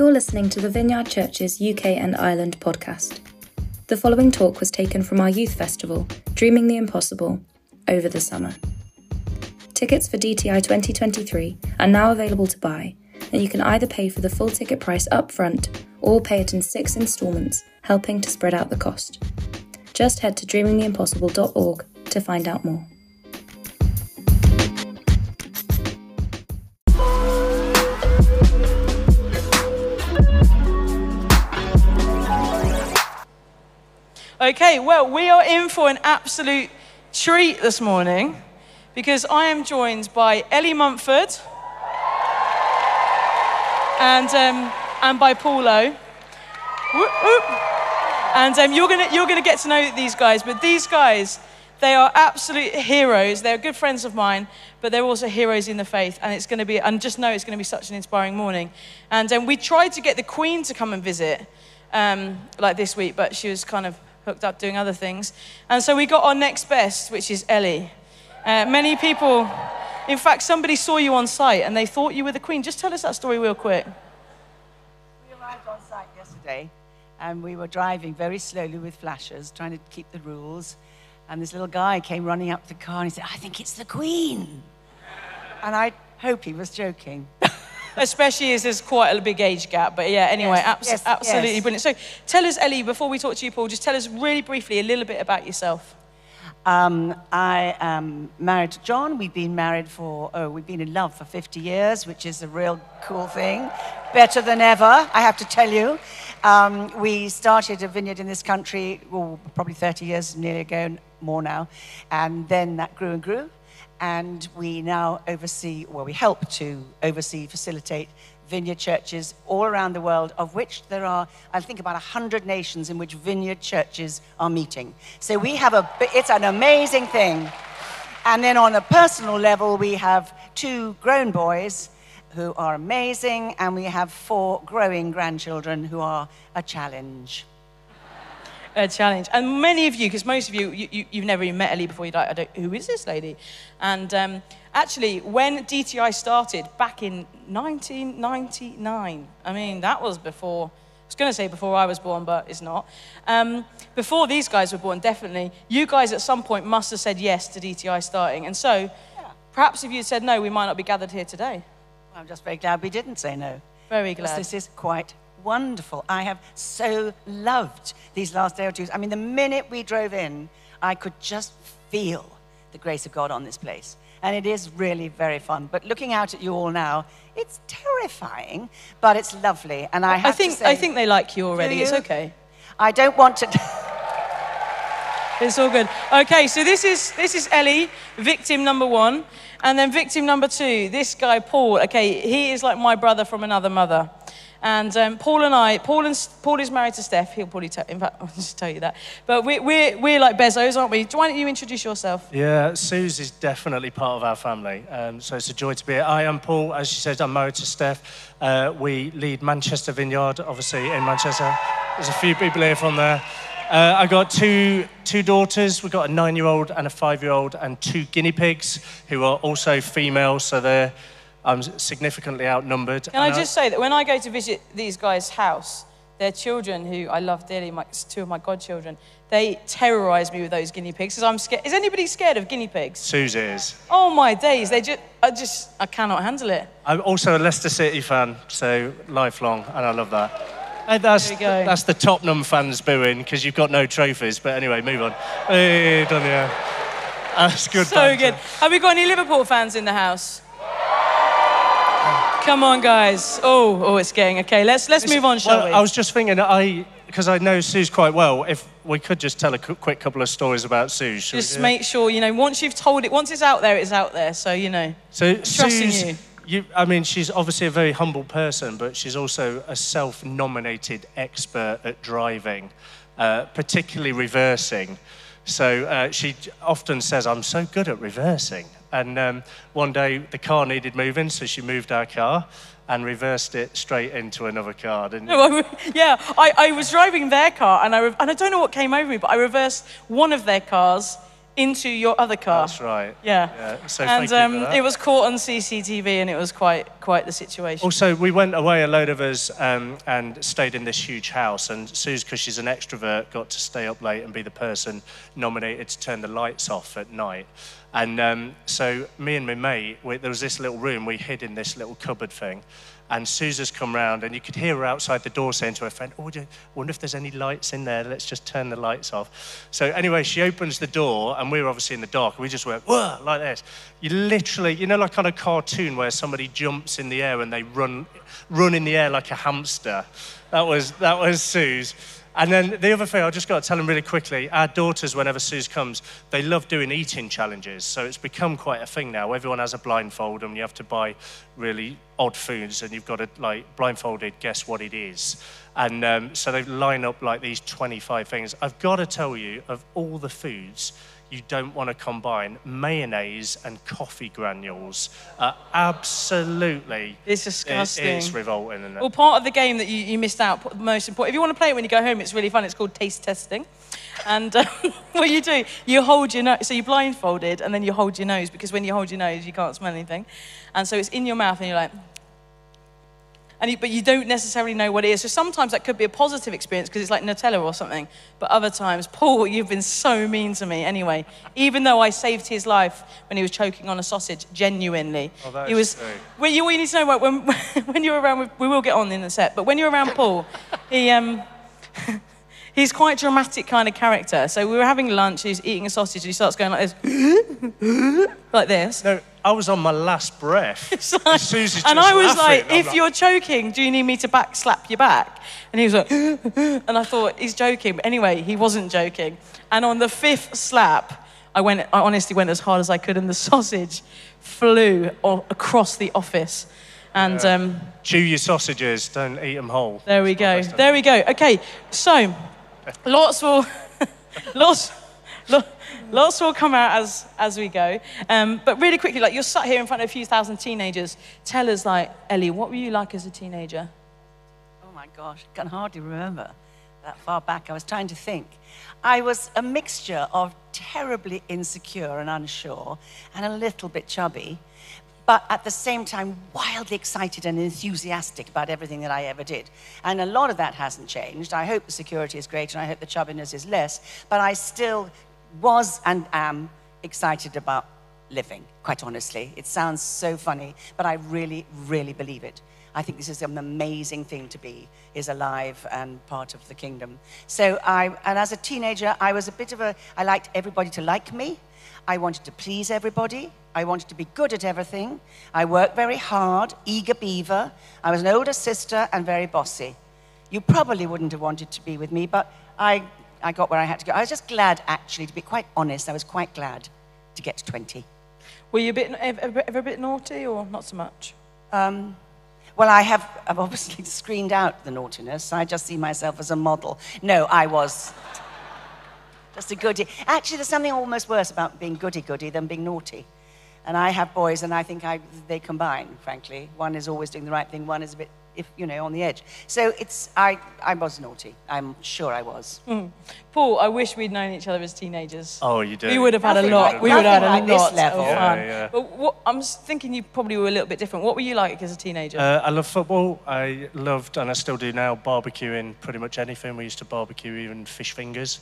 You're listening to the Vineyard Church's UK and Ireland podcast. The following talk was taken from our youth festival, Dreaming the Impossible, over the summer. Tickets for DTI 2023 are now available to buy, and you can either pay for the full ticket price up front or pay it in six instalments, helping to spread out the cost. Just head to dreamingtheimpossible.org to find out more. Okay, well, we are in for an absolute treat this morning because I am joined by Ellie Mumford and, um, and by Paulo. And um, you're going you're gonna get to know these guys, but these guys, they are absolute heroes. They're good friends of mine, but they're also heroes in the faith. And it's going to be, and just know it's going to be such an inspiring morning. And um, we tried to get the Queen to come and visit, um, like this week, but she was kind of hooked up doing other things. And so we got our next best, which is Ellie. Uh, many people, in fact, somebody saw you on site and they thought you were the Queen. Just tell us that story real quick. We arrived on site yesterday and we were driving very slowly with flashers, trying to keep the rules. And this little guy came running up the car and he said, I think it's the Queen. And I hope he was joking. Especially as there's quite a big age gap. But yeah, anyway, Yes, abs- yes, absolutely yes. brilliant. So tell us, Ellie, before we talk to you, Paul, just tell us really briefly a little bit about yourself. Um, I am married to John. We've been married for, oh, we've been in love for 50 years, which is a real cool thing. Better than ever, I have to tell you. Um, we started a vineyard in this country, well, probably 30 years nearly ago, more now. And then that grew and grew. And we now oversee, well, we help to oversee, facilitate vineyard churches all around the world, of which there are, I think, about 100 nations in which vineyard churches are meeting. So we have a, it's an amazing thing. And then on a personal level, we have two grown boys who are amazing, and we have four growing grandchildren who are a challenge. A challenge. And many of you, because most of you, you, you, you've never even met Ellie before, you're like, I don't, who is this lady? And um, actually, when DTI started back in 1999, I mean, that was before, I was going to say before I was born, but it's not. Um, before these guys were born, definitely, you guys at some point must have said yes to DTI starting. And so, perhaps if you said no, we might not be gathered here today. I'm just very glad we didn't say no. Very Because glad. this is quite wonderful. I have so loved these last day or two. I mean, the minute we drove in, I could just feel the grace of God on this place. And it is really very fun. But looking out at you all now, it's terrifying, but it's lovely. And I have I think, to say, I think they like you already. It's okay. I don't want to. It's all good. Okay, so this is this is Ellie, victim number one, and then victim number two. This guy Paul. Okay, he is like my brother from another mother, and um, Paul and I. Paul and Paul is married to Steph. He'll probably tell. In fact, I'll just tell you that. But we're we're, we're like Bezos, aren't we? Why don't you introduce yourself? Yeah, Suze is definitely part of our family. Um, so it's a joy to be here. I am Paul. As she said, I'm married to Steph. Uh, we lead Manchester Vineyard, obviously, in Manchester. There's a few people here from there. Uh, I got two, two daughters. We've got a nine year old and a five year old, and two guinea pigs who are also female, so they're um, significantly outnumbered. Can I just say that when I go to visit these guys' house, their children, who I love dearly, my, two of my godchildren, they terrorize me with those guinea pigs because I'm scared. Is anybody scared of guinea pigs? Suze is. Oh my days! They just, I just, I cannot handle it. I'm also a Leicester City fan, so lifelong, and I love that. And that's, There we go. that's the Tottenham fans booing because you've got no trophies. But anyway, move on. Hey, done yeah. That's good. So banter. good. Have we got any Liverpool fans in the house? Come on, guys. Oh, oh, it's getting okay. Let's let's move on, shall well, we? I was just thinking, I because I know Suze quite well. If we could just tell a quick couple of stories about Suze. we Just do make sure you know. Once you've told it, once it's out there, it's out there. So you know. So Trusting Suze, you. you, I mean, she's obviously a very humble person, but she's also a self-nominated expert at driving, uh, particularly reversing. So uh, she often says, "I'm so good at reversing." And um, one day the car needed moving, so she moved our car and reversed it straight into another car. Didn't you? yeah, I, I was driving their car and I, and I don't know what came over me, but I reversed one of their cars into your other car. That's right. Yeah. Yeah, so and thank you for um, it was caught on CCTV, and it was quite quite the situation. Also, we went away, a load of us, um, and stayed in this huge house. And Suze, because she's an extrovert, got to stay up late and be the person nominated to turn the lights off at night. And um, so, me and my mate, we, there was this little room we hid in this little cupboard thing. And has come round, and you could hear her outside the door saying to her friend, Oh, you wonder if there's any lights in there? Let's just turn the lights off. So, anyway, she opens the door, and we were obviously in the dark, we just went, Whoa, like this. You literally, you know, like on a cartoon where somebody jumps in the air and they run, run in the air like a hamster. That was, that was Suze. And then the other thing, I just got to tell them really quickly our daughters, whenever Suze comes, they love doing eating challenges. So it's become quite a thing now. Everyone has a blindfold, and you have to buy really odd foods, and you've got to, like, blindfolded, guess what it is. And um, so they line up like these 25 things. I've got to tell you, of all the foods, you don't want to combine mayonnaise and coffee granules. Uh, absolutely. It's disgusting. It, it's revolting, isn't it? Well, part of the game that you, you missed out, the most important. If you want to play it when you go home, it's really fun. It's called taste testing. And um, what you do, you hold your nose, so you're blindfolded, and then you hold your nose, because when you hold your nose, you can't smell anything. And so it's in your mouth, and you're like, and you, but you don't necessarily know what it is. So sometimes that could be a positive experience because it's like Nutella or something. But other times, Paul, you've been so mean to me. Anyway, even though I saved his life when he was choking on a sausage, genuinely, Oh, he was. true. Well, you, what you need to know when when you're around, with, we will get on in the set. But when you're around Paul, he um. He's quite a dramatic kind of character. So we were having lunch, he's eating a sausage, and he starts going like this, like this. No, I was on my last breath. It's like- And and I was laughing. like, I'm if you're choking, do you need me to back slap your back? And he was like, and I thought, he's joking. But anyway, he wasn't joking. And on the fifth slap, I went, I honestly went as hard as I could, and the sausage flew o- across the office. And um, Chew your sausages, don't eat them whole. there we go. There we go. Okay, so lots will, lots, lo- lots will come out as as we go. Um, but really quickly, like you're sat here in front of a few thousand teenagers. Tell us, like Ellie, what were you like as a teenager? Oh my gosh, I can hardly remember that far back. I was trying to think. I was a mixture of terribly insecure and unsure and a little bit chubby, but at the same time, wildly excited and enthusiastic about everything that I ever did. And a lot of that hasn't changed. I hope the security is great and I hope the chubbiness is less, but I still was and am excited about living, quite honestly. It sounds so funny, but I really, really believe it. I think this is an amazing thing to be, is alive and part of the kingdom. So I, and as a teenager, I was a bit of a, I liked everybody to like me. I wanted to please everybody. I wanted to be good at everything. I worked very hard, eager beaver. I was an older sister and very bossy. You probably wouldn't have wanted to be with me, but I, I got where I had to go. I was just glad, actually, to be quite honest, I was quite glad to get to 20. Were you a bit, ever, ever a bit naughty or not so much? Um, well, I have I've obviously screened out the naughtiness. I just see myself as a model. No, I was just a goody. Actually, there's something almost worse about being goody goody than being naughty. And I have boys, and I think I, they combine, frankly. One is always doing the right thing, one is a bit, if, you know, on the edge. So it's, I, I was naughty. I'm sure I was. Paul, I wish we'd known each other as teenagers. Oh, you do. We would have had a lot. like- we would have had nothing a like this lot level. of Yeah, fun. yeah. But what, I'm thinking you probably were a little bit different. What were you like as a teenager? Uh, I love football. I loved, and I still do now, barbecuing pretty much anything. We used to barbecue even fish fingers.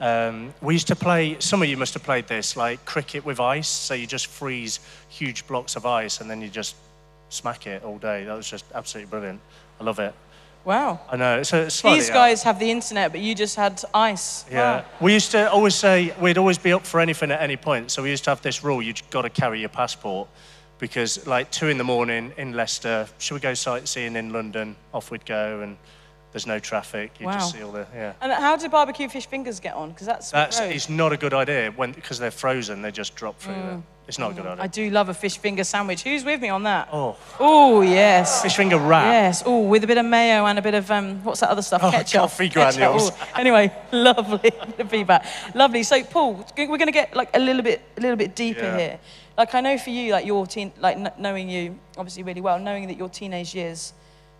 Um, we used to play, some of you must have played this, like cricket with ice. So you just freeze huge blocks of ice and then you just smack it all day. That was just absolutely brilliant. I love it. wow. I know. It's slightly These guys have the internet, but you just had ice. Yeah. Wow. We used to always say we'd always be up for anything at any point. So we used to have this rule you've got to carry your passport because, like, two in the morning in Leicester, should we go sightseeing in London? Off we'd go, and there's no traffic. You Wow. just see all the, yeah. And how did barbecue fish fingers get on? Because that's That's it's not a good idea when because they're frozen. They just drop through. there. It's not a good idea. I do love a fish finger sandwich. Who's with me on that? Oh, Oh yes. fish finger wrap. Yes, oh, with a bit of mayo and a bit of um, what's that other stuff? Oh, Ketchup. coffee Ketchup. granules. Oh, Anyway, lovely the feedback. Lovely. So, Paul, we're going to get like a little bit, a little bit deeper Yeah. here. Like I know for you, like your teen, like kn- knowing you obviously really well, knowing that your teenage years,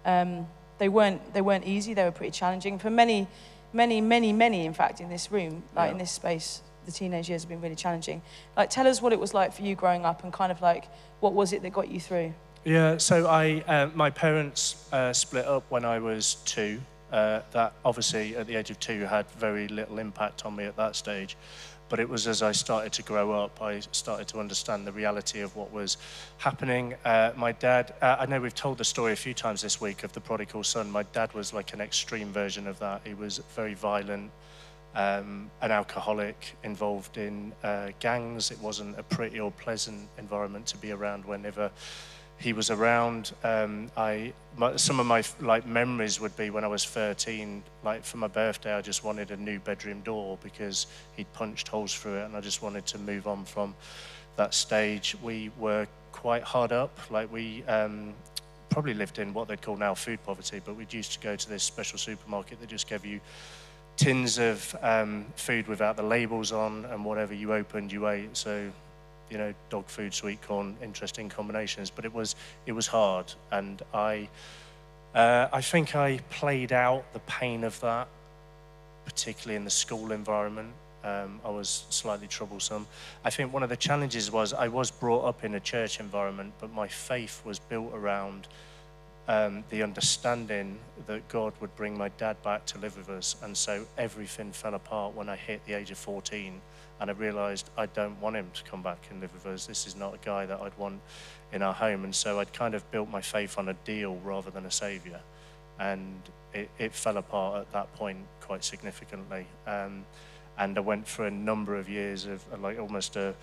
um, they weren't, they weren't easy. They were pretty challenging for many, many, many, many. In fact, in this room, like in this space, the teenage years have been really challenging. Like, tell us what it was like for you growing up and kind of like what was it that got you through? Yeah, so I, uh, my parents uh, split up when I was two. Uh, that obviously at the age of two had very little impact on me at that stage. But it was as I started to grow up, I started to understand the reality of what was happening. Uh, my dad, uh, I know we've told the story a few times this week of the prodigal son. My dad was like an extreme version of that. He was very violent, um, an alcoholic, involved in uh, gangs. It wasn't a pretty or pleasant environment to be around whenever he was around. Um, I my, some of my like memories would be when I was 13. Like for my birthday, I just wanted a new bedroom door because he'd punched holes through it, and I just wanted to move on from that stage. We were quite hard up. Like we um, probably lived in what they'd call now food poverty, but we'd used to go to this special supermarket that just gave you tins of um, food without the labels on, and whatever you opened, you ate. So you know, dog food, sweet corn, interesting combinations. But it was it was hard, and I uh, I think I played out the pain of that, particularly in the school environment. Um, I was slightly troublesome. I think one of the challenges was I was brought up in a church environment, but my faith was built around um, the understanding that God would bring my dad back to live with us. And so everything fell apart when I hit the age of 14 and I realized I don't want him to come back and live with us. This is not a guy that I'd want in our home. And so I'd kind of built my faith on a deal rather than a savior. And it, it fell apart at that point quite significantly. Um, and I went for a number of years of like almost a,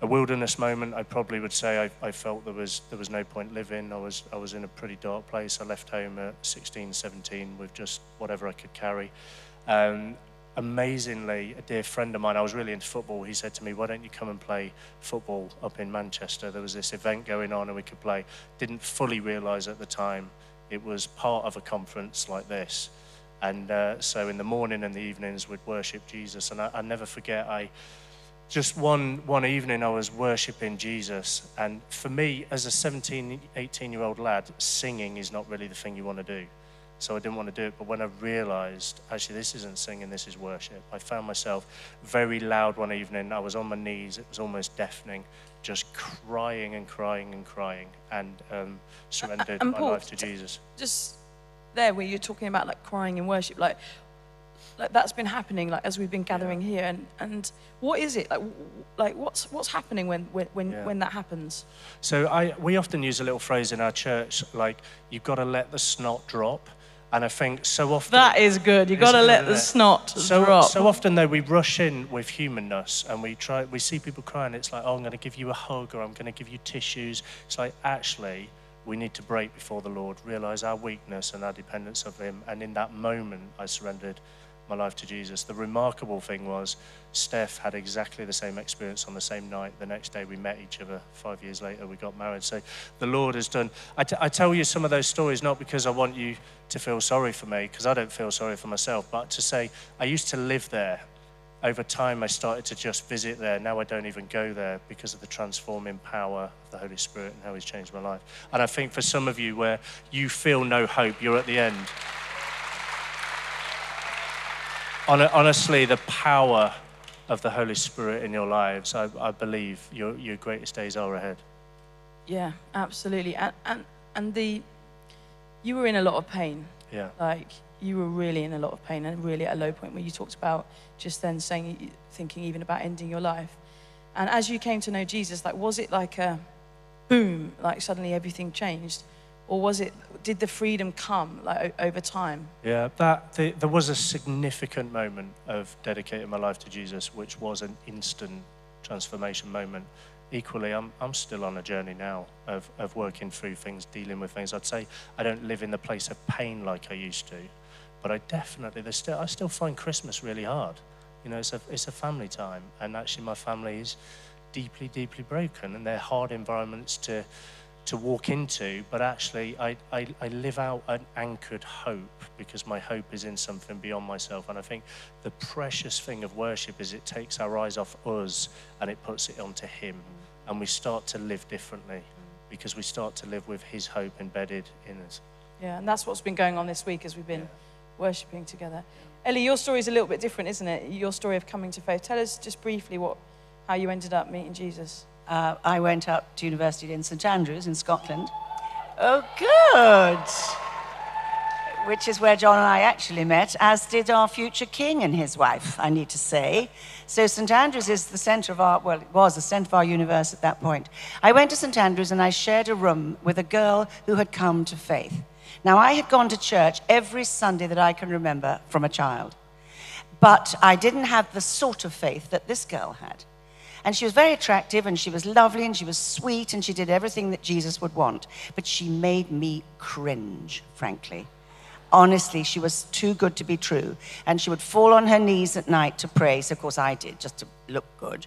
a wilderness moment. I probably would say I, I, felt there was there was no point living. I was I was in a pretty dark place. I left home at 16, 17 with just whatever I could carry. Um, amazingly, a dear friend of mine, I was really into football, he said to me, Why don't you come and play football up in Manchester? There was this event going on and we could play. Didn't fully realize at the time it was part of a conference like this. And uh, so in the morning and the evenings, we'd worship Jesus. And I, I never forget, I just one, one evening I was worshiping Jesus. And for me, as a 17, 18 year old lad, singing is not really the thing you want to do so I didn't want to do it. But when I realized, actually, this isn't singing, this is worship, I found myself very loud one evening. I was on my knees, it was almost deafening, just crying and crying and crying, and um, surrendered and my Paul, life to Jesus. Just there, where you're talking about like crying in worship, like, like that's been happening, like as we've been gathering yeah. here, and and what is it like? Like what's what's happening when when when, yeah. when that happens? So I we often use a little phrase in our church, like you've got to let the snot drop. And I think so often. That is good. You've got to let the snot so, drop. So often, though, we rush in with humanness and we try, we see people crying. It's like, oh, I'm going to give you a hug or I'm going to give you tissues. It's like, actually, we need to break before the Lord, realize our weakness and our dependence of Him. And in that moment, I surrendered my life to Jesus. The remarkable thing was, Steph had exactly the same experience on the same night. The next day we met each other. Five years later, we got married. So the Lord has done. I, t- I tell you some of those stories not because I want you to feel sorry for me, because I don't feel sorry for myself, but to say, I used to live there. Over time, I started to just visit there. Now I don't even go there because of the transforming power of the Holy Spirit and how He's changed my life. And I think for some of you, where you feel no hope, you're at the end honestly, the power of the Holy Spirit in your lives, I, I believe your, your greatest days are ahead. Yeah, absolutely. And, and, and the, you were in a lot of pain. Yeah. Like, you were really in a lot of pain and really at a low point where you talked about just then saying, thinking even about ending your life. And as you came to know Jesus, like, was it like a boom, like suddenly everything changed? Or was it did the freedom come like over time? Yeah that the, there was a significant moment of dedicating my life to jesus which was an instant transformation moment. Equally i'm, I'm still on a journey now of, of working through things dealing with things. I'd say i don't live in the place of pain like i used to but i definitely there's still i still find christmas really hard. You know it's a, it's a family time and actually my family is deeply deeply broken and they're hard environments to to walk into, but actually I, I, I, live out an anchored hope because my hope is in something beyond myself. And I think the precious thing of worship is it takes our eyes off us and it puts it onto Him. And we start to live differently because we start to live with His hope embedded in us. Yeah, and that's what's been going on this week as we've been worshipping together. Ellie, your story is a little bit different, isn't it? Your story of coming to faith. Tell us just briefly what, how you ended up meeting Jesus. Uh, I went up to university in St Andrews in Scotland. Oh, good. Which is where John and I actually met, as did our future king and his wife, I need to say. So St Andrews is the centre of our, well, it was the centre of our universe at that point. I went to St Andrews and I shared a room with a girl who had come to faith. Now, I had gone to church every Sunday that I can remember from a child, but I didn't have the sort of faith that this girl had. And she was very attractive and she was lovely and she was sweet and she did everything that Jesus would want. But she made me cringe, frankly. Honestly, she was too good to be true. And she would fall on her knees at night to pray. So, of course, I did, just to look good.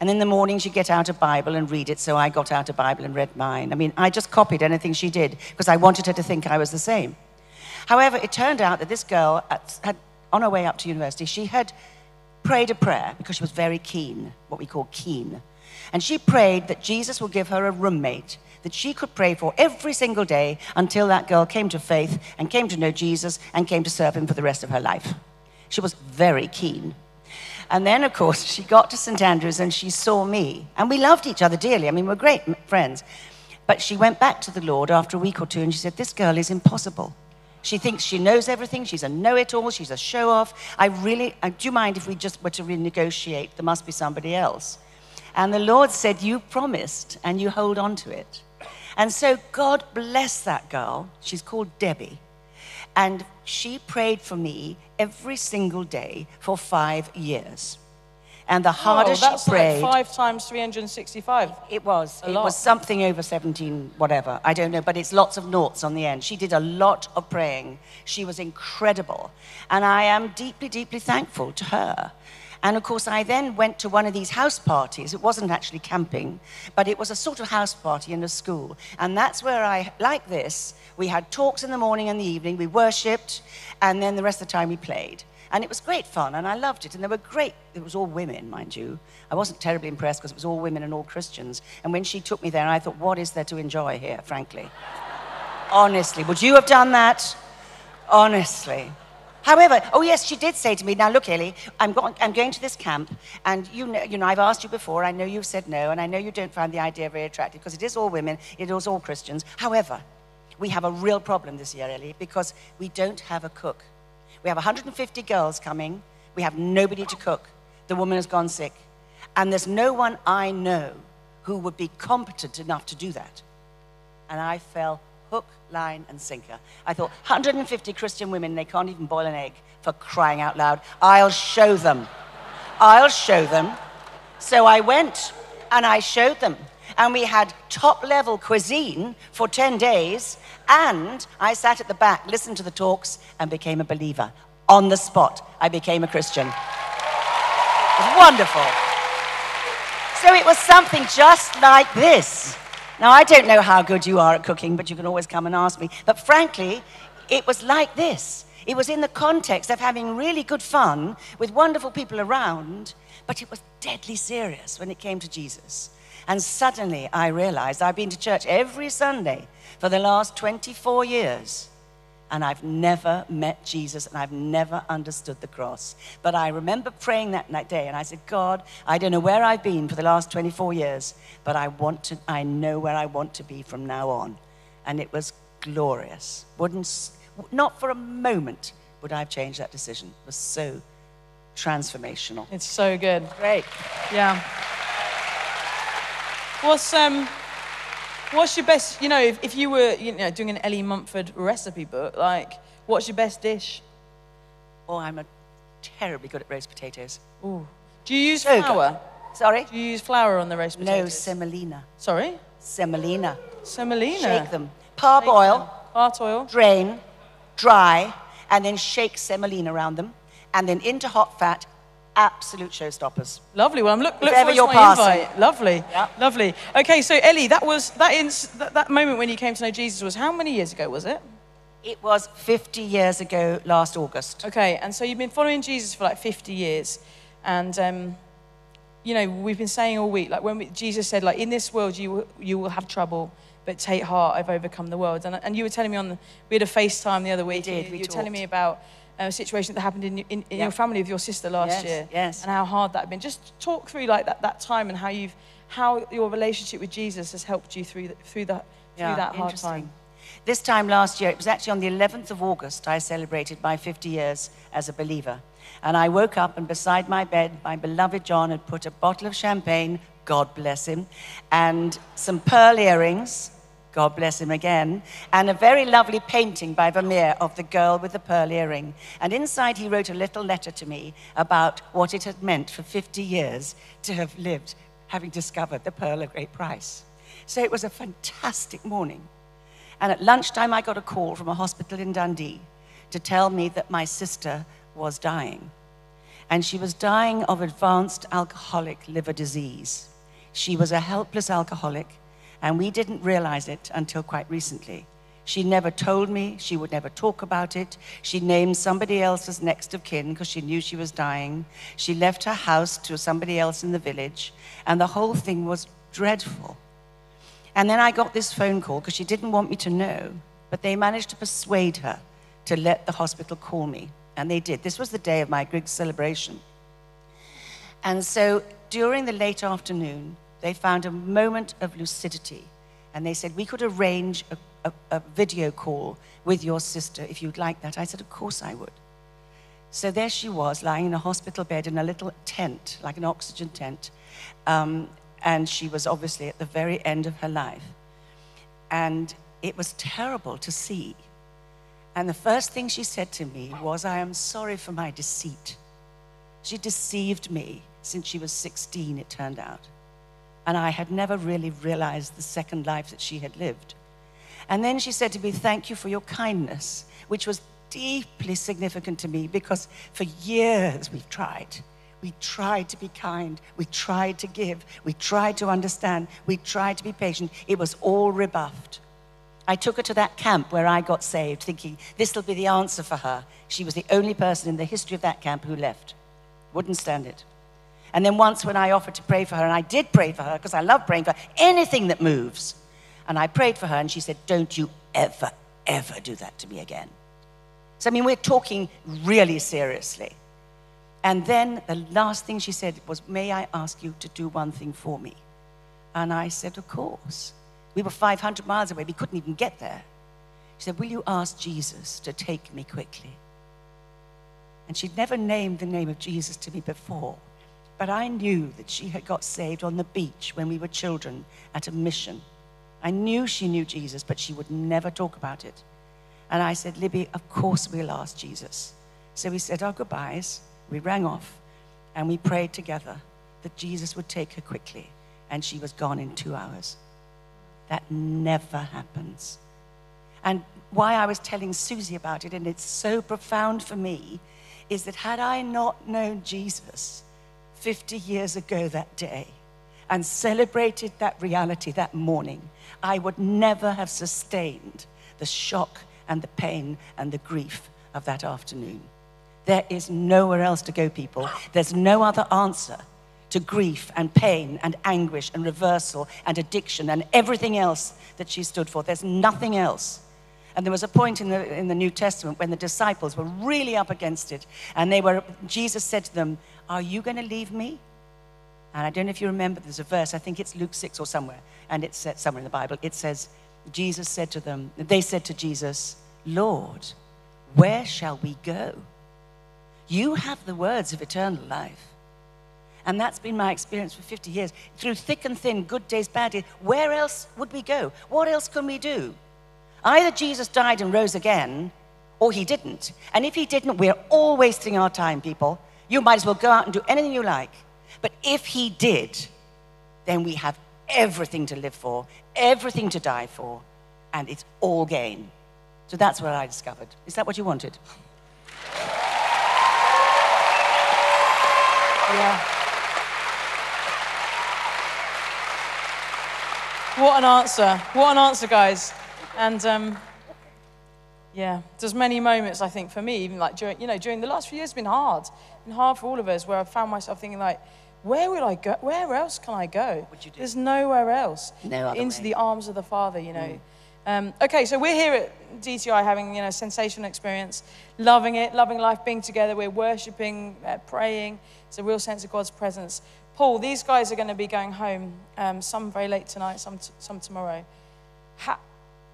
And in the morning, she'd get out a Bible and read it. So I got out a Bible and read mine. I mean, I just copied anything she did because I wanted her to think I was the same. However, it turned out that this girl, had, on her way up to university, she had prayed a prayer because she was very keen, what we call keen. And she prayed that Jesus would give her a roommate that she could pray for every single day until that girl came to faith and came to know Jesus and came to serve him for the rest of her life. She was very keen. And then, of course, she got to St. Andrews and she saw me. And we loved each other dearly. I mean, we're great friends. But she went back to the Lord after a week or two and she said, This girl is impossible. She thinks she knows everything. She's a know it all. She's a show off. I really, I, do you mind if we just were to renegotiate? There must be somebody else. And the Lord said, You promised, and you hold on to it. And so God bless that girl. She's called Debbie. And she prayed for me every single day for five years. And the harder oh, she prayed. Like five times 365. It was. A it lot. was something over 17, whatever. I don't know, but it's lots of noughts on the end. She did a lot of praying. She was incredible. And I am deeply, deeply thankful to her. And of course, I then went to one of these house parties. It wasn't actually camping, but it was a sort of house party in a school. And that's where I, like this, we had talks in the morning and the evening, we worshipped, and then the rest of the time we played. And it was great fun, and I loved it. And there were great. It was all women, mind you. I wasn't terribly impressed because it was all women and all Christians. And when she took me there, I thought, what is there to enjoy here, frankly? Honestly, would you have done that? Honestly. However, oh yes, she did say to me, now look, Ellie, I'm, going, I'm going to this camp, and you know, you know, I've asked you before, I know you've said no, and I know you don't find the idea very attractive, because it is all women, it is all Christians. However, we have a real problem this year, Ellie, because we don't have a cook. We have 150 girls coming, we have nobody to cook. The woman has gone sick. And there's no one I know who would be competent enough to do that. And I fell hook, line, and sinker. I thought, 150 Christian women, they can't even boil an egg for crying out loud. I'll show them. I'll show them. So I went and I showed them. And we had top level cuisine for 10 days. And I sat at the back, listened to the talks, and became a believer. On the spot, I became a Christian. It was wonderful. So it was something just like this. Now, I don't know how good you are at cooking, but you can always come and ask me. But frankly, it was like this. It was in the context of having really good fun with wonderful people around, but it was deadly serious when it came to Jesus. And suddenly I realized I've been to church every Sunday for the last 24 years and I've never met Jesus and I've never understood the cross. But I remember praying that, that day and I said, God, I don't know where I've been for the last 24 years, but I want to, I know where I want to be from now on. And it was glorious. Wouldn't, not for a moment would I have changed that decision. It was so transformational. It's so good. Great. Yeah. What's um what's your best you know, if, if you were you know doing an Ellie Mumford recipe book, like what's your best dish? Oh, I'm a terribly good at roast potatoes. Ooh. Do you use So good. flour? Sorry? Do you use flour on the roast potatoes? No, semolina. Sorry? Semolina. Semolina. Shake them. Parboil, Heart oil. drain, dry, and then shake semolina around them, and then into hot fat. Absolute showstoppers. Lovely. Well, I'm look, look forward to you're my passing. invite. Lovely. Yeah. Lovely. Okay, so Ellie, that was that, ins, that that moment when you came to know Jesus was how many years ago was it? It was 50 years ago last August. Okay, and so you've been following Jesus for like 50 years, and um, you know we've been saying all week, like when we, Jesus said, like in this world you you will have trouble, but take heart, I've overcome the world. And, and you were telling me on the, we had a FaceTime the other week. did, and we you were telling me about a situation that happened in, in, in Yeah. your family with your sister last Yes, year. yes. And how hard that had been. Just talk through like that, that time and how you've, how your relationship with Jesus has helped you through, the, through, the, through that hard time. This time last year, it was actually on the 11th of August, I celebrated my 50 years as a believer. And I woke up, and beside my bed, my beloved John had put a bottle of champagne, God bless him, and some pearl earrings, God bless him again, and a very lovely painting by Vermeer of the girl with the pearl earring. And inside, he wrote a little letter to me about what it had meant for 50 years to have lived, having discovered the pearl of great price. So it was a fantastic morning. And at lunchtime, I got a call from a hospital in Dundee to tell me that my sister was dying. And she was dying of advanced alcoholic liver disease. She was a helpless alcoholic, and we didn't realize it until quite recently. She never told me, she would never talk about it. She named somebody else as next of kin because she knew she was dying. She left her house to somebody else in the village, and the whole thing was dreadful. And then I got this phone call because she didn't want me to know, but they managed to persuade her to let the hospital call me. And they did. This was the day of my Griggs celebration. And so during the late afternoon, they found a moment of lucidity. And they said, We could arrange a, a, a video call with your sister if you'd like that. I said, Of course I would. So there she was, lying in a hospital bed in a little tent, like an oxygen tent. Um, and she was obviously at the very end of her life. And it was terrible to see. And the first thing she said to me was, I am sorry for my deceit. She deceived me since she was 16, it turned out. And I had never really realized the second life that she had lived. And then she said to me, Thank you for your kindness, which was deeply significant to me because for years we've tried. We tried to be kind. We tried to give. We tried to understand. We tried to be patient. It was all rebuffed. I took her to that camp where I got saved, thinking this will be the answer for her. She was the only person in the history of that camp who left. Wouldn't stand it. And then once when I offered to pray for her, and I did pray for her because I love praying for anything that moves. And I prayed for her, and she said, Don't you ever, ever do that to me again. So, I mean, we're talking really seriously. And then the last thing she said was, May I ask you to do one thing for me? And I said, Of course. We were 500 miles away. We couldn't even get there. She said, Will you ask Jesus to take me quickly? And she'd never named the name of Jesus to me before. But I knew that she had got saved on the beach when we were children at a mission. I knew she knew Jesus, but she would never talk about it. And I said, Libby, of course we'll ask Jesus. So we said our goodbyes, we rang off, and we prayed together that Jesus would take her quickly. And she was gone in two hours. That never happens. And why I was telling Susie about it, and it's so profound for me, is that had I not known Jesus 50 years ago that day and celebrated that reality that morning, I would never have sustained the shock and the pain and the grief of that afternoon. There is nowhere else to go, people. There's no other answer to grief and pain and anguish and reversal and addiction and everything else that she stood for. There's nothing else. And there was a point in the, in the New Testament when the disciples were really up against it. And they were, Jesus said to them, Are you going to leave me? And I don't know if you remember, there's a verse, I think it's Luke 6 or somewhere, and it's somewhere in the Bible. It says, Jesus said to them, they said to Jesus, Lord, where shall we go? You have the words of eternal life. And that's been my experience for 50 years. Through thick and thin, good days, bad days, where else would we go? What else can we do? Either Jesus died and rose again, or he didn't. And if he didn't, we're all wasting our time, people. You might as well go out and do anything you like. But if he did, then we have everything to live for, everything to die for, and it's all gain. So that's what I discovered. Is that what you wanted? Yeah. What an answer. What an answer, guys. And um, yeah, there's many moments, I think, for me, even like during, you know, during the last few years, it's been hard. It's been hard for all of us where I've found myself thinking, like, where will I go? Where else can I go? would you do? There's nowhere else. No other Into way. the arms of the Father, you know. Um, okay, so we're here at DTI having you know sensational experience, loving it, loving life, being together. We're worshiping, uh, praying. It's a real sense of God's presence. Paul, these guys are going to be going home. Um, some very late tonight, some t- some tomorrow. How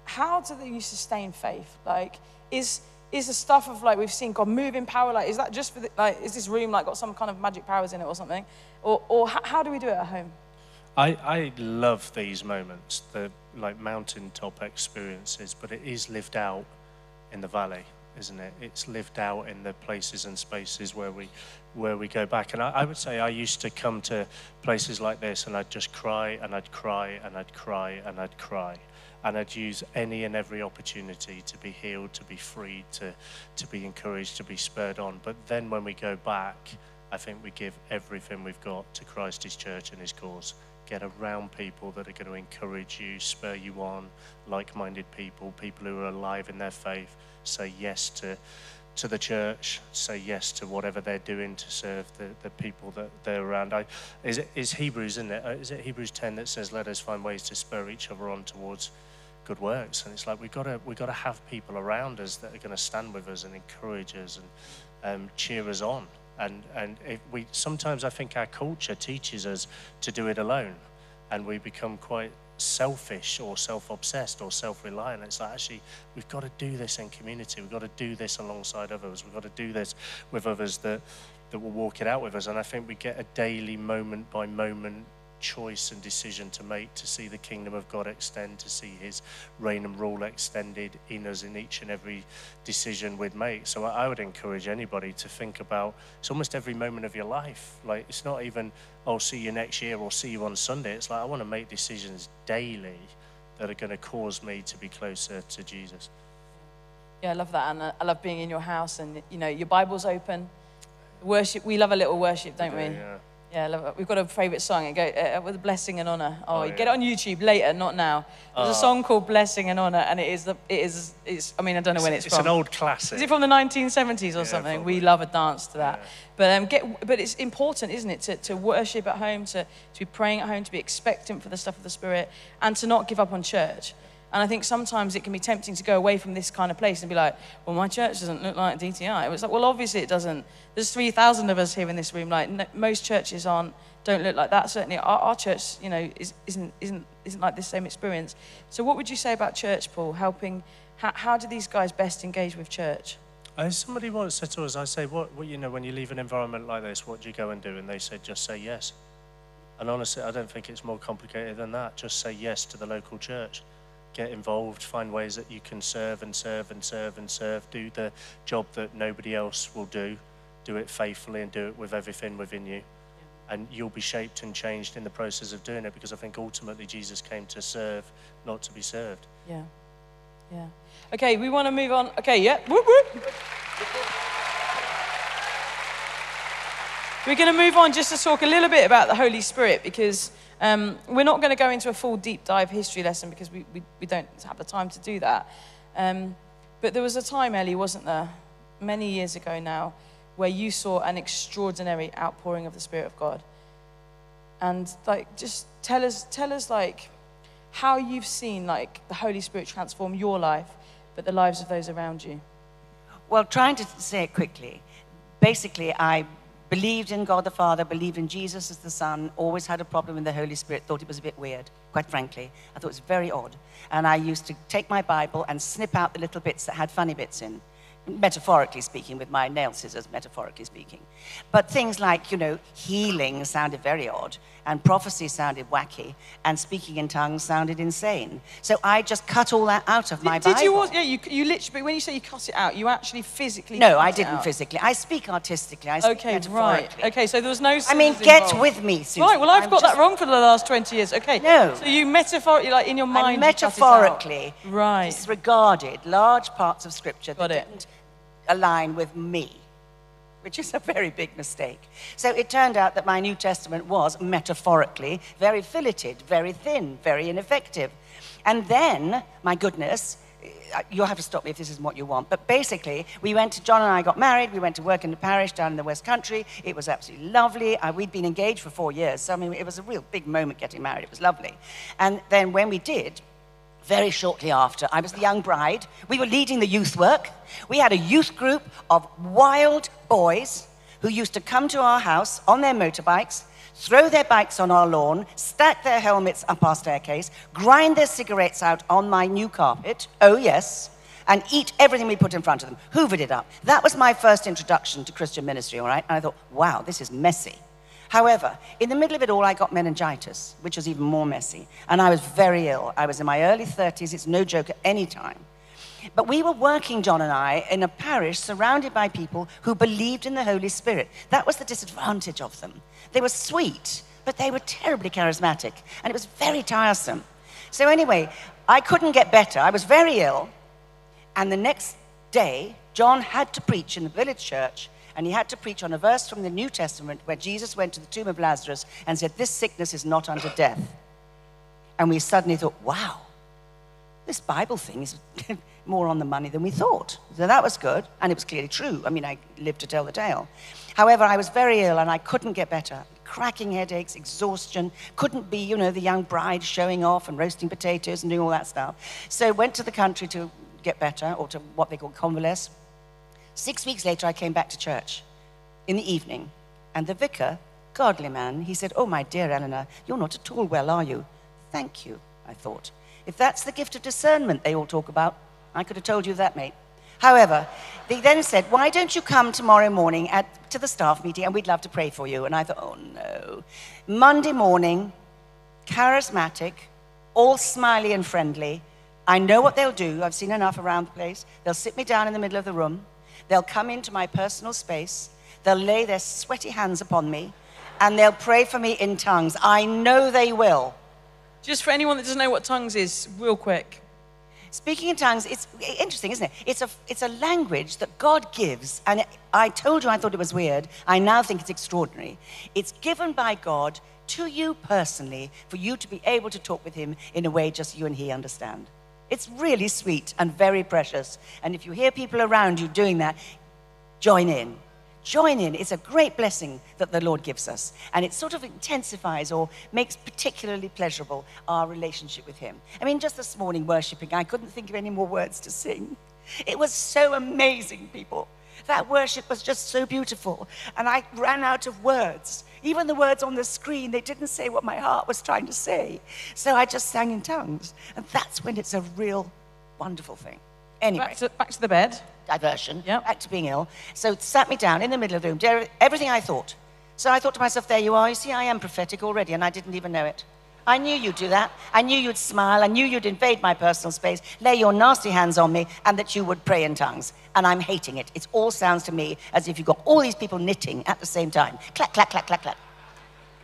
how do you sustain faith? Like, is is the stuff of like we've seen God move in power? Like, is that just for the, like is this room like got some kind of magic powers in it or something? Or or how, how do we do it at home? I, I love these moments, the like mountaintop experiences, but it is lived out in the valley, isn't it? It's lived out in the places and spaces where we where we go back. And I, I would say I used to come to places like this and I'd just cry and I'd cry and I'd cry and I'd cry. And I'd use any and every opportunity to be healed, to be freed, to, to be encouraged, to be spurred on. But then when we go back, I think we give everything we've got to Christ, His church, and His cause get around people that are going to encourage you, spur you on, like minded people, people who are alive in their faith, say yes to, to the church, say yes to whatever they're doing to serve the, the people that they're around. I, is, it, is Hebrews, isn't it? Uh, is it Hebrews 10 that says, let us find ways to spur each other on towards good works? And it's like we've got to, we've got to have people around us that are going to stand with us and encourage us and um, cheer us on. And, and we, sometimes I think our culture teaches us to do it alone, and we become quite selfish or self obsessed or self reliant. It's like, actually, we've got to do this in community. We've got to do this alongside others. We've got to do this with others that, that will walk it out with us. And I think we get a daily, moment by moment choice and decision to make to see the kingdom of God extend, to see his reign and rule extended in us in each and every decision we'd make. So I would encourage anybody to think about it's almost every moment of your life. Like it's not even, I'll oh, see you next year or see you on Sunday. It's like I want to make decisions daily that are going to cause me to be closer to Jesus. Yeah, I love that. And I love being in your house and, you know, your Bible's open. Worship, we love a little worship, don't we? Yeah. Yeah, we've got a favourite song. It go uh, with blessing and honour. Oh, Oh, you get it on YouTube later, not now. There's a song called Blessing and Honour, and it is the it is it's. I mean, I don't know when it's, It's from. an old classic. Is it from the 1970s or something? We love a dance to that. But um, get, but it's important, isn't it, to, to worship at home, to, to be praying at home, to be expectant for the stuff of the Spirit, and to not give up on church. And I think sometimes it can be tempting to go away from this kind of place and be like, well, my church doesn't look like DTI. It was like, well, obviously it doesn't. There's 3,000 of us here in this room. Like, no, most churches aren't, don't look like that. Certainly our, our church, you know, is, isn't, isn't, isn't like this same experience. So what would you say about church, Paul? Helping, how, how do these guys best engage with church? Uh, somebody once said to us, I say, what, what, you know, when you leave an environment like this, what do you go and do? And they said, just say yes. And honestly, I don't think it's more complicated than that. Just say yes to the local church. Get involved, find ways that you can serve and serve and serve and serve. Do the job that nobody else will do. Do it faithfully and do it with everything within you. And you'll be shaped and changed in the process of doing it because I think ultimately Jesus came to serve, not to be served. Yeah. Yeah. Okay, we want to move on. Okay, yeah. Whoop, whoop. We're going to move on just to talk a little bit about the Holy Spirit because um, we're not going to go into a full deep dive history lesson because we, we, we don't have the time to do that. Um, but there was a time, Ellie, wasn't there, many years ago now, where you saw an extraordinary outpouring of the Spirit of God. And like, just tell us, tell us like how you've seen like the Holy Spirit transform your life, but the lives of those around you. Well, trying to say it quickly, basically, I believed in God the Father, believed in Jesus as the Son, always had a problem with the Holy Spirit, thought it was a bit weird, quite frankly. I thought it was very odd. And I used to take my Bible and snip out the little bits that had funny bits in, metaphorically speaking, with my nail scissors, metaphorically speaking. But things like, you know, healing sounded very odd, and prophecy sounded wacky, and speaking in tongues sounded insane. So I just cut all that out of my did Bible. you? al- Yeah, you, you literally. When you say you cut it out, you actually physically. No, I didn't physically. I speak artistically. I speak Okay, right. Okay, so there was no. I mean, get involved. with me, Susan. Right. Well, I've I'm got just- that wrong for the last twenty years. Okay. No. So you metaphorically, like in your mind, I you cut it out. metaphorically Right. disregarded large parts of Scripture Got that it. didn't align with me, which is a very big mistake. So it turned out that my New Testament was metaphorically very filleted, very thin, very ineffective. And then, my goodness, uh, you'll have to stop me if this isn't what you want. But basically, we went to, John and I got married. We went to work in the parish down in the West Country. It was absolutely lovely. We'd been engaged for four years. So, I mean, it was a real big moment getting married. It was lovely. And then when we did, very shortly after. I was the young bride. We were leading the youth work. We had a youth group of wild boys who used to come to our house on their motorbikes, throw their bikes on our lawn, stack their helmets up our staircase, grind their cigarettes out on my new carpet. Oh, yes. And eat everything we put in front of them, hoovered it up. That was my first introduction to Christian ministry, all right? And I thought, wow, this is messy. However, in the middle of it all, I got meningitis, which was even more messy. And I was very ill. I was in my early 30s. It's no joke at any time. But we were working, John and I, in a parish surrounded by people who believed in the Holy Spirit. That was the disadvantage of them. They were sweet, but they were terribly charismatic. And it was very tiresome. So, anyway, I couldn't get better. I was very ill. And the next day, John had to preach in the village church and he had to preach on a verse from the New Testament where Jesus went to the tomb of Lazarus and said, This sickness is not unto death. And we suddenly thought, wow, this Bible thing is more on the money than we thought. So that was good, and it was clearly true. I mean, I lived to tell the tale. However, I was very ill and I couldn't get better. Cracking headaches, exhaustion, couldn't be, you know, the young bride showing off and roasting potatoes and doing all that stuff. So went to the country to get better, or to what they call convalesce. Six weeks later, I came back to church in the evening, and the vicar, godly man, he said, Oh, my dear Eleanor, you're not at all well, are you? Thank you, I thought. If that's the gift of discernment they all talk about, I could have told you that, mate. However, they then said, Why don't you come tomorrow morning at, to the staff meeting and we'd love to pray for you? And I thought, Oh no. Monday morning, charismatic, all smiley and friendly. I know what they'll do. I've seen enough around the place. They'll sit me down in the middle of the room. They'll come into my personal space, they'll lay their sweaty hands upon me, and they'll pray for me in tongues. I know they will. Just for anyone that doesn't know what tongues is, real quick. Speaking in tongues, it's interesting, isn't it? It's a, it's a language that God gives, and I told you I thought it was weird. I now think it's extraordinary. It's given by God to you personally for you to be able to talk with Him in a way just you and He understand. It's really sweet and very precious. And if you hear people around you doing that, join in. Join in. It's a great blessing that the Lord gives us. And it sort of intensifies or makes particularly pleasurable our relationship with Him. I mean, just this morning, worshiping, I couldn't think of any more words to sing. It was so amazing, people. That worship was just so beautiful. And I ran out of words. Even the words on the screen, they didn't say what my heart was trying to say. So I just sang in tongues. And that's when it's a real wonderful thing. Anyway. Back to, back to the bed. Diversion. Yep. Back to being ill. So it sat me down in the middle of the room, everything I thought. So I thought to myself, there you are. You see, I am prophetic already, and I didn't even know it. I knew you'd do that. I knew you'd smile. I knew you'd invade my personal space, lay your nasty hands on me, and that you would pray in tongues. And I'm hating it. It all sounds to me as if you've got all these people knitting at the same time. Clack, clack, clack, clack, clack.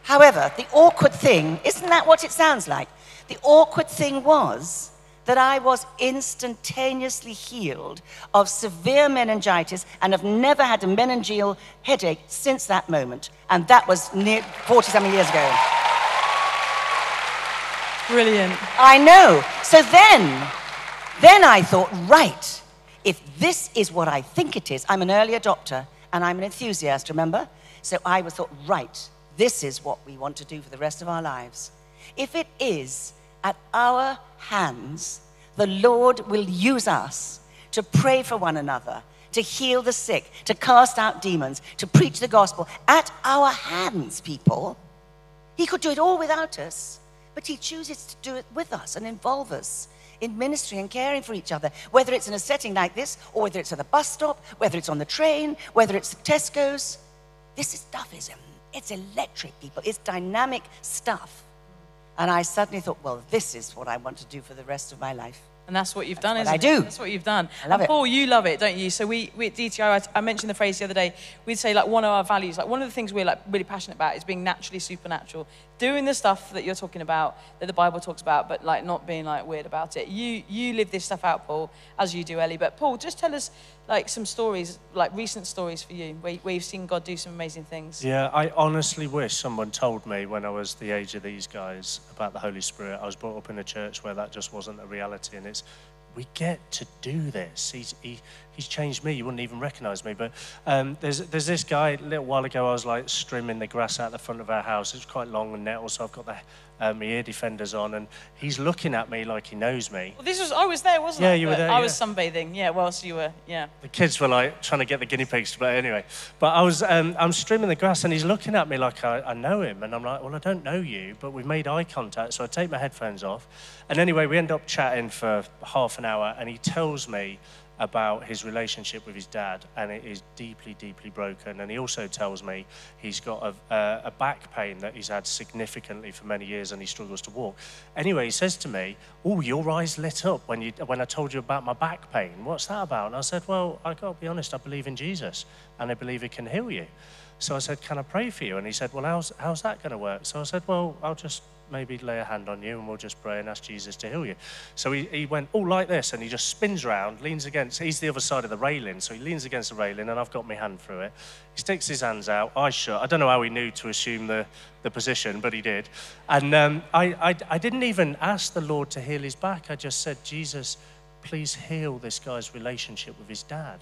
However, the awkward thing, isn't that what it sounds like? The awkward thing was that I was instantaneously healed of severe meningitis and have never had a meningeal headache since that moment. And that was near 40 something years ago. Brilliant. I know. So then, then I thought, right, if this is what I think it is, I'm an early adopter and I'm an enthusiast, remember? So I was thought, right, this is what we want to do for the rest of our lives. If it is at our hands, the Lord will use us to pray for one another, to heal the sick, to cast out demons, to preach the gospel. At our hands, people. He could do it all without us. But He chooses to do it with us and involve us in ministry and caring for each other, whether it's in a setting like this, or whether it's at the bus stop, whether it's on the train, whether it's Tesco's. This stuff is it's electric, people. It's dynamic stuff. And I suddenly thought, well, this is what I want to do for the rest of my life. And that's what you've that's done, what isn't I do. It? That's what you've done. I love and it. Paul, you love it, don't you? So we, we at DTI, I, I mentioned the phrase the other day. We'd say like one of our values, like one of the things we're like really passionate about is being naturally supernatural, doing the stuff that you're talking about, that the Bible talks about, but like not being like weird about it. You you live this stuff out, Paul, as you do, Ellie. But Paul, just tell us like some stories, like recent stories for you, where, where you've seen God do some amazing things. Yeah, I honestly wish someone told me when I was the age of these guys about the Holy Spirit. I was brought up in a church where that just wasn't a reality, and it's we get to do this. He's, he, he's changed me. You wouldn't even recognize me. But um, there's, there's this guy, a little while ago, I was like trimming the grass out the front of our house. It's quite long and nettle, so I've got the my ear defenders on, and he's looking at me like he knows me. Well, this was I was there, wasn't Yeah, I? you were there, I yeah. was sunbathing. Yeah, whilst you were. Yeah. The kids were like trying to get the guinea pigs to play anyway. But I was, um, I'm trimming the grass, and he's looking at me like I, I know him, and I'm like, well, I don't know you, but we've made eye contact, so I take my headphones off, and anyway, we end up chatting for half an hour, and he tells me about his relationship with his dad, and it is deeply, deeply broken. And he also tells me he's got a, a, a back pain that he's had significantly for many years, and he struggles to walk. Anyway, he says to me, "Oh, your eyes lit up when you when I told you about my back pain. What's that about?" And I said, "Well, I got to be honest. I believe in Jesus, and I believe He can heal you." So I said, "Can I pray for you?" And he said, "Well, how's how's that going to work?" So I said, "Well, I'll just." Maybe lay a hand on you and we'll just pray and ask Jesus to heal you. So he, he went, oh, like this, and he just spins around, leans against, he's the other side of the railing, so he leans against the railing, and I've got my hand through it. He sticks his hands out, eyes shut. I don't know how he knew to assume the, the position, but he did. And um, I, I, I didn't even ask the Lord to heal his back. I just said, Jesus, please heal this guy's relationship with his dad.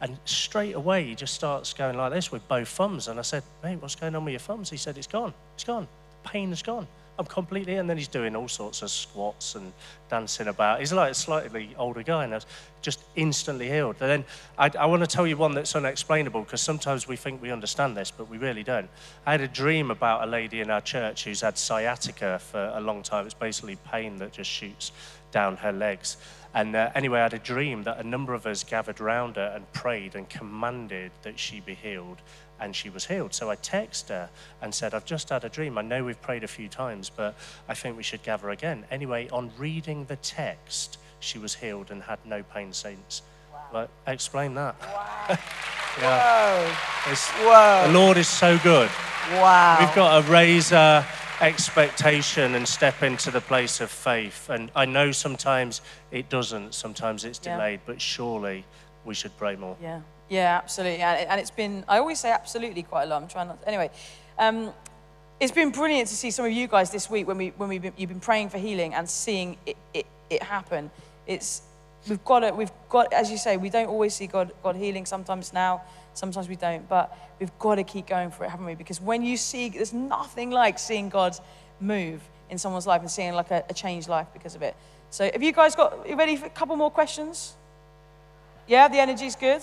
And straight away, he just starts going like this with both thumbs. And I said, mate, what's going on with your thumbs? He said, it's gone. It's gone. The pain is gone. I'm completely, and then he's doing all sorts of squats and dancing about. He's like a slightly older guy, and I was just instantly healed. And then I, I want to tell you one that's unexplainable because sometimes we think we understand this, but we really don't. I had a dream about a lady in our church who's had sciatica for a long time. It's basically pain that just shoots down her legs. And uh, anyway, I had a dream that a number of us gathered round her and prayed and commanded that she be healed, and she was healed. So I texted her and said, I've just had a dream. I know we've prayed a few times, but I think we should gather again. Anyway, on reading the text, she was healed and had no pain since. Like, explain that. yeah. Whoa. It's, Whoa. the Lord is so good. Wow. We've got to raise our expectation and step into the place of faith. And I know sometimes it doesn't, sometimes it's Yeah. delayed, but surely we should pray more. Yeah, yeah, absolutely. And, it- it's been, I always say absolutely quite a lot. I'm trying not, anyway. Um, it's been brilliant to see some of you guys this week when, we, when we've been, you've been praying for healing and seeing it, it, it happen. It's, we've got to, we've got, as you say, we don't always see God, God healing sometimes now, sometimes we don't, but we've got to keep going for it, haven't we? Because when you see, there's nothing like seeing God move in someone's life and seeing like a, a changed life because of it. So have you guys got, you ready for a couple more questions? Yeah, the energy's good?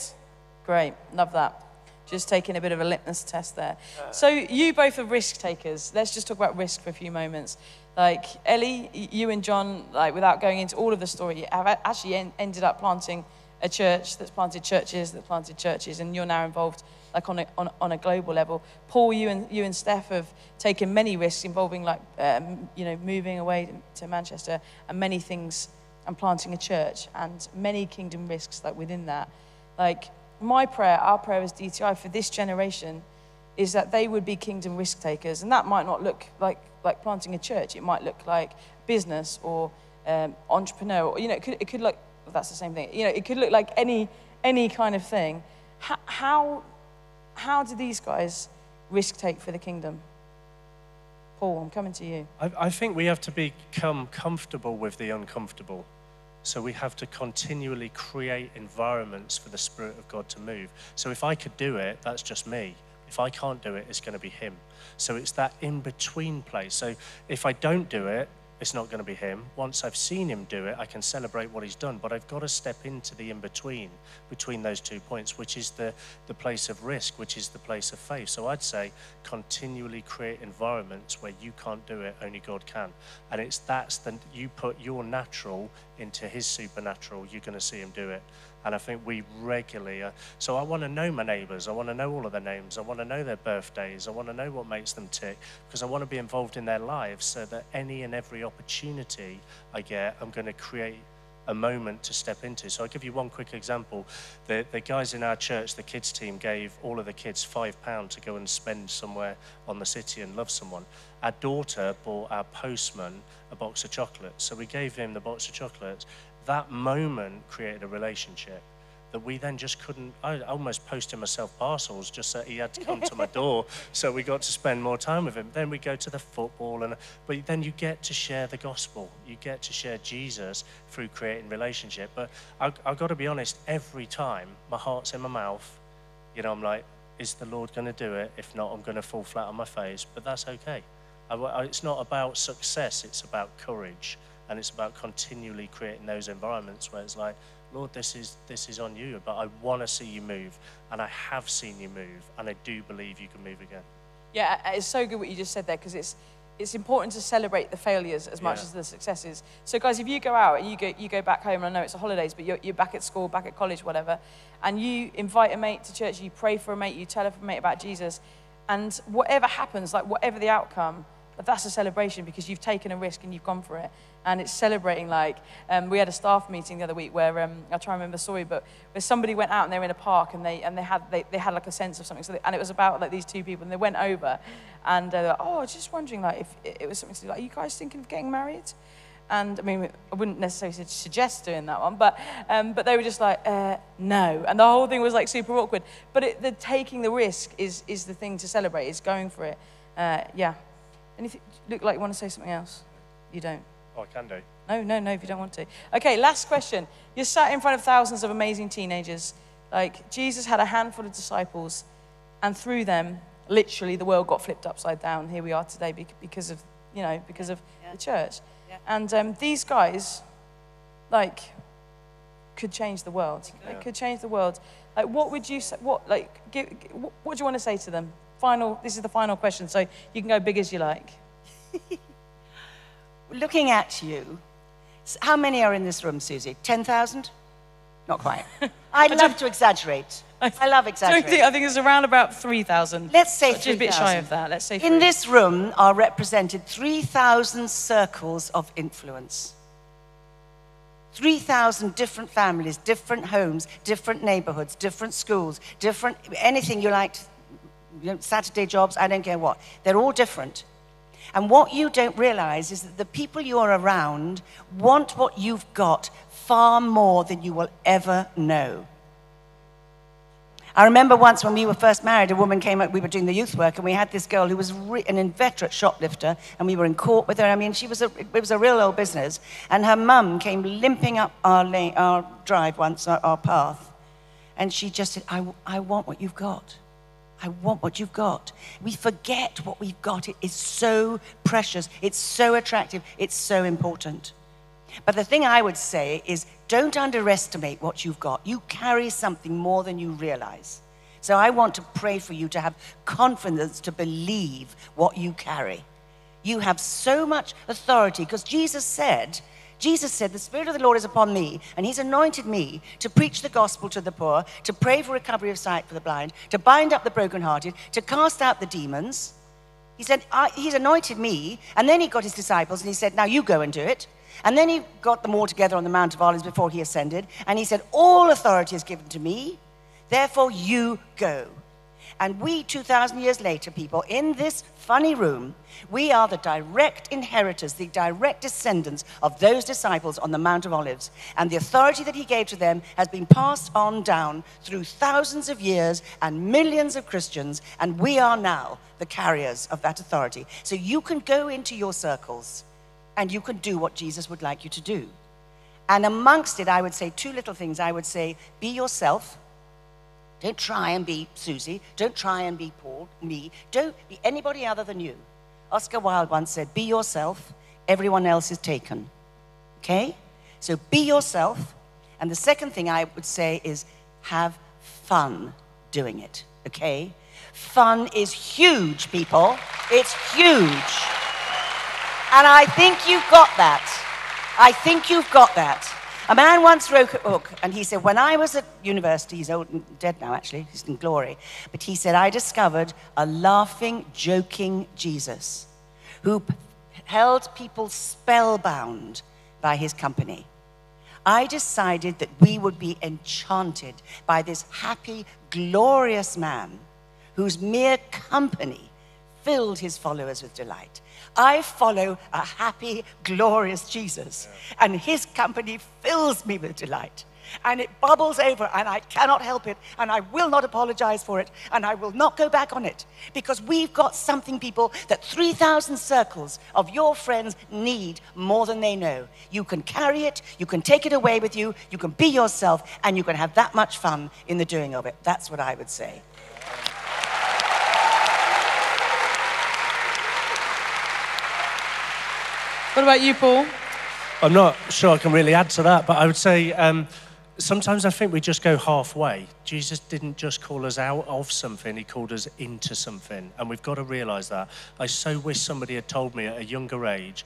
Great, love that. Just taking a bit of a litmus test there. So, you both are risk takers. Let's just talk about risk for a few moments. Like, Ellie, you and John, like, without going into all of the story, have actually en- ended up planting a church that's planted churches, that planted churches, and you're now involved, like, on a, on, on a global level. Paul, you and, you and Steph have taken many risks involving, like, um, you know, moving away to Manchester and many things and planting a church and many kingdom risks like within that like my prayer our prayer as dti for this generation is that they would be kingdom risk takers. And that might not look like like planting a church. It might look like business or um, entrepreneur or you know it could, it could look well, that's the same thing. You know it could look like any any kind of thing. How how, how do these guys risk take for the kingdom? Paul i'm coming to you. I, I think we have to become comfortable with the uncomfortable. So we have to continually create environments for the Spirit of God to move. So if I could do it, that's just me. If I can't do it, it's going to be Him. So it's that in between place. So if I don't do it, it's not going to be Him. Once I've seen Him do it, I can celebrate what He's done. But I've got to step into the in between, between those two points, which is the, the place of risk, which is the place of faith. So I'd say continually create environments where you can't do it, only God can. And it's that's the you put your natural into His supernatural, you're going to see Him do it. And I think we regularly, uh, so I want to know my neighbors. I want to know all of their names. I want to know their birthdays. I want to know what makes them tick because I want to be involved in their lives so that any and every opportunity I get, I'm going to create a moment to step into. So I'll give you one quick example. The, the guys in our church, the kids team, gave all of the kids five pounds to go and spend somewhere on the city and love someone. Our daughter bought our postman a box of chocolates. So we gave him the box of chocolates. That moment created a relationship. That we then just couldn't. I almost posted myself parcels just so he had to come to my door, so we got to spend more time with him. Then we go to the football, and but then you get to share the gospel. You get to share Jesus through creating relationship. But I, I've got to be honest. Every time my heart's in my mouth, you know, I'm like, is the Lord going to do it? If not, I'm going to fall flat on my face. But that's okay. I, I, it's not about success. It's about courage, and it's about continually creating those environments where it's like Lord, this is, this is on you, but I want to see you move, and I have seen you move, and I do believe you can move again. Yeah, uh, it's so good what you just said there because it's, it's important to celebrate the failures as much yeah. as the successes. So, guys, if you go out and you go, you go back home, and I know it's the holidays, but you're, you're back at school, back at college, whatever, and you invite a mate to church, you pray for a mate, you tell a mate about Jesus, and whatever happens, like whatever the outcome, that's a celebration because you've taken a risk and you've gone for it. And it's celebrating like um, we had a staff meeting the other week where um, I'll try and remember story but where somebody went out and they were in a park and they and they had they, they had like a sense of something. So they, and it was about like these two people and they went over and uh, oh I was just wondering like if it was something to do like are you guys thinking of getting married? And I mean I wouldn't necessarily suggest doing that one but um, but they were just like uh, no. And the whole thing was like super awkward. But it, the taking the risk is is the thing to celebrate is going for it. Uh, yeah anything look like you want to say something else you don't Oh, I can do. No, no, no, if you don't want to. Okay, last question. You're sat in front of thousands of amazing teenagers. Like, Jesus had a handful of disciples, and through them, literally, the world got flipped upside down. Here we are today because of, you know, because of yeah. the church. Yeah. And um, these guys, like, could change the world. Yeah. They could change the world. Like, what would you say? What, like, give, what, what do you want to say to them? Final, this is the final question, so you can go big as you like. looking at you, how many are in this room, Susie? 10,000? Not quite. I love to exaggerate. I love exaggerating. Think, I think it's around about 3,000. Let's say 3,000. a bit shy of that. Let's say In this room are represented 3,000 circles of influence. 3,000 different families, different homes, different neighborhoods, different schools, different anything you like, you know, Saturday jobs, I don't care what. They're all different. And what you don't realize is that the people you're around want what you've got far more than you will ever know. I remember once when we were first married, a woman came up, we were doing the youth work, and we had this girl who was an inveterate shoplifter, and we were in court with her. I mean, she was a, it was a real old business. And her mum came limping up our, lane, our drive once, our, our path, and she just said, I, I want what you've got. I want what you've got. We forget what we've got. It is so precious. It's so attractive. It's so important. But the thing I would say is don't underestimate what you've got. You carry something more than you realize. So I want to pray for you to have confidence to believe what you carry. You have so much authority because Jesus said, Jesus said, The Spirit of the Lord is upon me, and He's anointed me to preach the gospel to the poor, to pray for recovery of sight for the blind, to bind up the brokenhearted, to cast out the demons. He said, He's anointed me, and then He got His disciples, and He said, Now you go and do it. And then He got them all together on the Mount of Olives before He ascended, and He said, All authority is given to me, therefore you go. And we, 2,000 years later, people, in this funny room, we are the direct inheritors, the direct descendants of those disciples on the Mount of Olives. And the authority that he gave to them has been passed on down through thousands of years and millions of Christians. And we are now the carriers of that authority. So you can go into your circles and you can do what Jesus would like you to do. And amongst it, I would say two little things. I would say, be yourself don't try and be Susie. Don't try and be Paul, me. Don't be anybody other than you. Oscar Wilde once said, Be yourself, everyone else is taken. Okay? So be yourself. And the second thing I would say is have fun doing it. Okay? Fun is huge, people. It's huge. And I think you've got that. I think you've got that. A man once wrote a book, and he said, When I was at university, he's old and dead now, actually, he's in glory, but he said, I discovered a laughing, joking Jesus who held people spellbound by his company. I decided that we would be enchanted by this happy, glorious man whose mere company filled his followers with delight. I follow a happy, glorious Jesus, and his company fills me with delight. and it bubbles over, and I cannot help it, and I will not apologize for it, and I will not go back on it. Because we've got something, people, that 3,000 circles of your friends need more than they know. You can carry it, you can take it away with you, you can be yourself, and you can have that much fun in the doing of it. That's what I would say. What about you, Paul? I'm not sure I can really add to that, but I would say um, sometimes I think we just go halfway. Jesus didn't just call us out of something, he called us into something. And we've got to realize that. I so wish somebody had told me at a younger age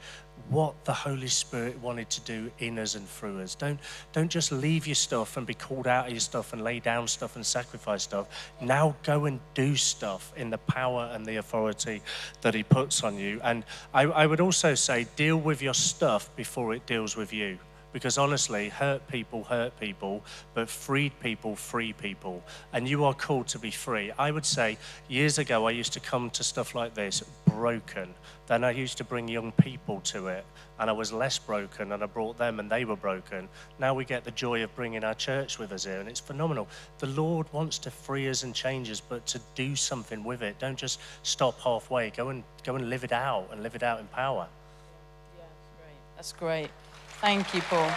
what the Holy Spirit wanted to do in us and through us. Don't, don't just leave your stuff and be called out of your stuff and lay down stuff and sacrifice stuff. Now go and do stuff in the power and the authority that He puts on you. And I, I would also say, deal with your stuff before it deals with you. Because honestly, hurt people hurt people, but freed people free people. And you are called to be free. I would say years ago, I used to come to stuff like this broken. Then I used to bring young people to it, and I was less broken, and I brought them, and they were broken. Now we get the joy of bringing our church with us here, and it's phenomenal. The Lord wants to free us and change us, but to do something with it. Don't just stop halfway. Go and go and live it out, and live it out in power. Yeah, that's great. That's great. Thank you, Paul.